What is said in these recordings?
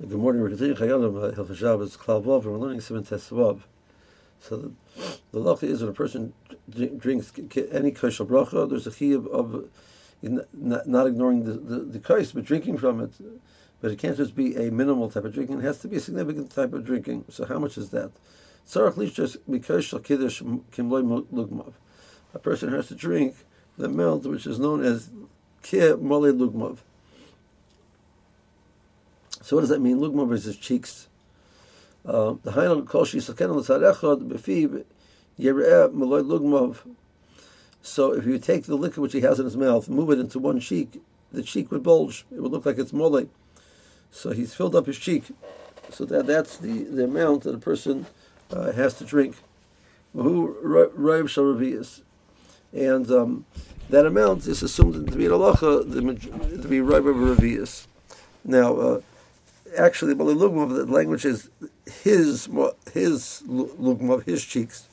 Good morning. We're continuing Chayei Adam uh, Hilchos Shabbos and we're learning Siman Tesvav. So the, the law is when a person drinks any kos shel bracha, there's a chiyuv of, not, not, ignoring the, the, the but drinking from it. But it can't just be a minimal type of drinking; it has to be a significant type of drinking. So how much is that? Tzarach lishas mikosher kiddush kimloy lugmav. A person has to drink the milk which is known as ki mole lugmav. So what does that mean? Lugma versus cheeks. Uh, the Lugmav. So if you take the liquid which he has in his mouth, move it into one cheek, the cheek would bulge. It would look like it's mole. So he's filled up his cheek. So that that's the, the amount that a person uh, has to drink. And um, that amount is assumed to be an halacha, to be Rav revi'is. Now, uh, actually, the the language is his his lugmav, his cheeks.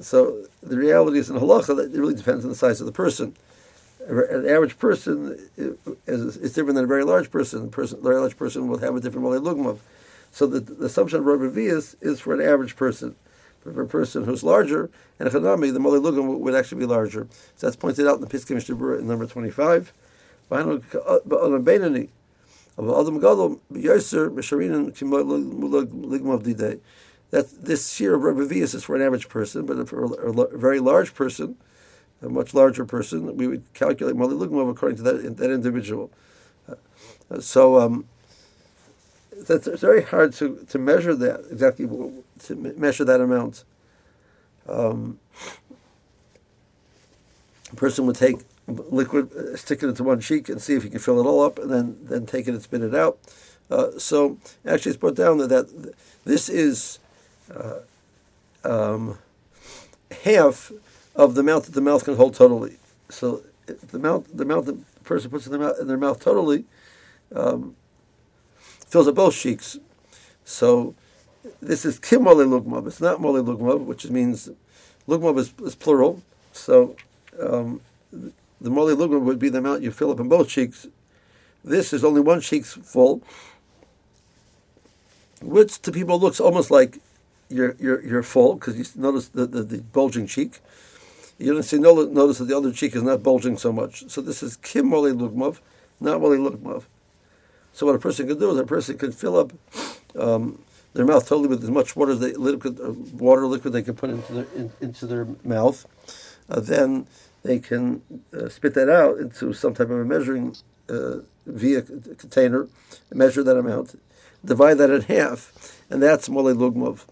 So the reality is in halacha that it really depends on the size of the person. An average person is, is different than a very large person. A person, a very large person will have a different mole lugmav. So the, the assumption of Rabbi is for an average person. For a person who's larger, and a chanami, the mole lugmav would actually be larger. So that's pointed out in the Piskei Mishnah in number 25. Uh, That this shiur of Rebavius is for an average person, but for a, very large person, a much larger person, we would calculate Mali Lugmov according to that, that individual. Uh, so um, that's it's very hard to, to measure that exactly to measure that amount. Um, a person would take liquid, uh, stick it into one cheek and see if you can fill it all up, and then then take it and spit it out. Uh, so actually, it's brought down that, that this is uh, um, half of the mouth that the mouth can hold totally. So the mouth, the mouth the person puts in their mouth, in their mouth totally um, fills up both cheeks. So this is kim mole lugmav. It's not mole lugmav, which means lugmav is, is plural. So um, the moli lugma would be the amount you fill up in both cheeks. This is only one cheek's full, which to people looks almost like you're you're, you're full because you notice the, the, the, bulging cheek. You don't see no, notice that the other cheek is not bulging so much. So this is kim moli lugmav, not moli lugmav. So what a person can do is a person can fill up um, their mouth totally with as much water as they liquid, uh, water liquid they can put into their in, into their mouth. Uh, then they can uh, spit that out into some type of a measuring uh, via container, measure that amount, divide that in half, and that's mole lugmov.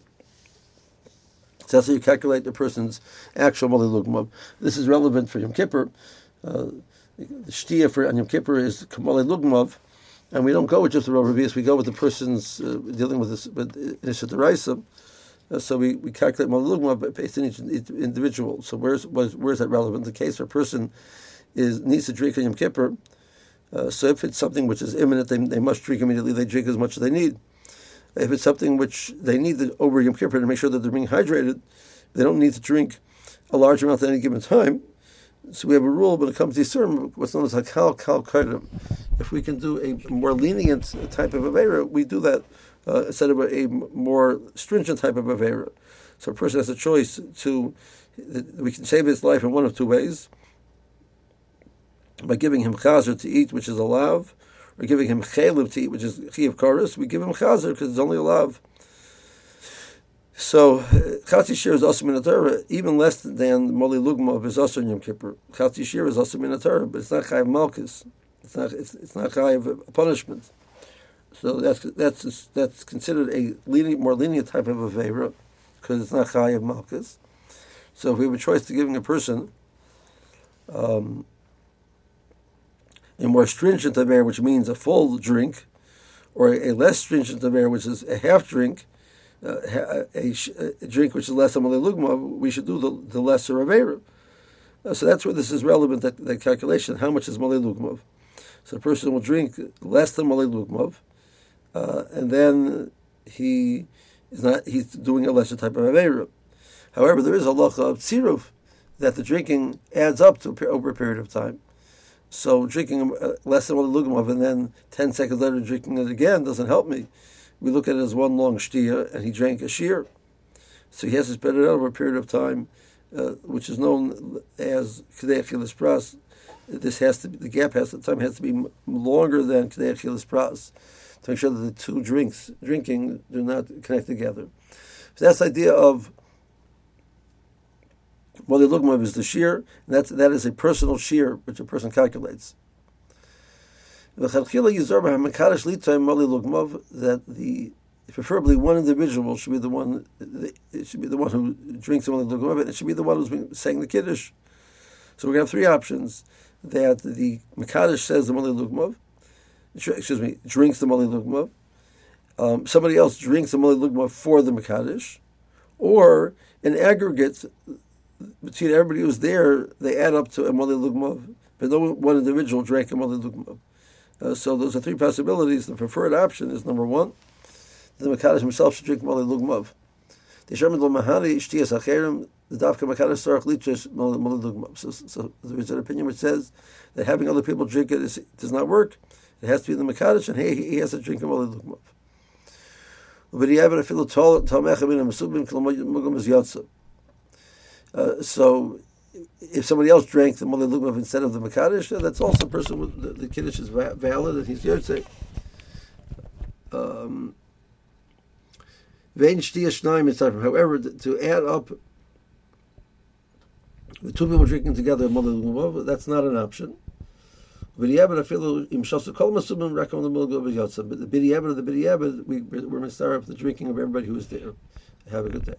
So that's how you calculate the person's actual mole lugmov. This is relevant for Yom Kippur. Uh, the shtia for Yom Kippur is mole lugmov, and we don't go with just the rubber we go with the person's uh, dealing with this with uh, so we, we calculate malugma based on each, individual. So where's, where's that relevant? The case where a person is needs to drink on Yom Kippur. Uh, so if it's something which is imminent, they, they must drink immediately. They drink as much as they need. If it's something which they need to, over Yom Kippur to make sure that they're being hydrated, they don't need to drink a large amount at any given time. So we have a rule when it comes to Yisurim, what's known as Hakal Kal Kaidim. If we can do a more lenient type of Avera, we do that uh, instead of a, a, more stringent type of Avera. So a person has a choice to, we can save his life in one of two ways by giving him chazer to eat, which is a lav, or giving him chaylev to eat, which is chi of. We give him chazer because it's only a lav. So Chatzi Shiur is also Torah, even less than Moli Lugma is also in Yom Kippur. Chatzi Shiur is also Torah, but it's not Chayav Malchus. It's not, it's, it's not Chayav punishment. So that's that's that's considered a lenient, more lenient type of avera because it's not chayav malchus. So if we have a choice to giving a person um, a more stringent avera, which means a full drink, or a, a less stringent avera, which is a half drink, uh, a, a, drink which is less amalei we should do the, the lesser avera. Uh, so that's where this is relevant, that, that calculation. How much is malei? So a person will drink less than malei uh, and then he is not he's doing a lesser type of avera. However, there is a lacha of tziruf that the drinking adds up to over a period of time. So drinking uh, less than one lugmav and then 10 seconds later drinking it again doesn't help me. We look at it as one long shtia, and he drank a shiur. So he has to spread it out over a period of time, uh, which is known as Kedei Pras. This has to be, the gap has, the time has to be longer than Kedei Pras to make sure that the two drinks, drinking, do not connect together. So that's the idea of what they look at is the shiur, and that's, that is a personal shiur which a person calculates. That the preferably one individual should be the one it should be the one who drinks the lugmav, and it should be the one who's saying the kiddush. So we're gonna have three options: that the mekadosh says the mali lugmav, excuse me, drinks the mali lugmav. Um, somebody else drinks the mali lugmav for the mekadosh, or in aggregate between everybody who's there, they add up to a mali lugmav, but no one individual drank a mali lugmav. Uh, so those are three possibilities. The preferred option is number one, the mekadosh himself should drink mali lugmav. The Sherman mahani shtiyas acherim the dafka mekadosh sarach litres mali lugmav. So, so there is an opinion which says that having other people drink it is, does not work. It has to be the mekadosh, and he, he has to drink a mali lugmav. Uh, so, if somebody else drank the Mali Lugmav instead of the Makadish, that's also a person with the, the Kiddush is valid and he's Yotze. Um, However, to add up the two people drinking together, that's not an option. But the bidiyabed of the bidiyabed, we, we're up the drinking of everybody who is there. Have a good day.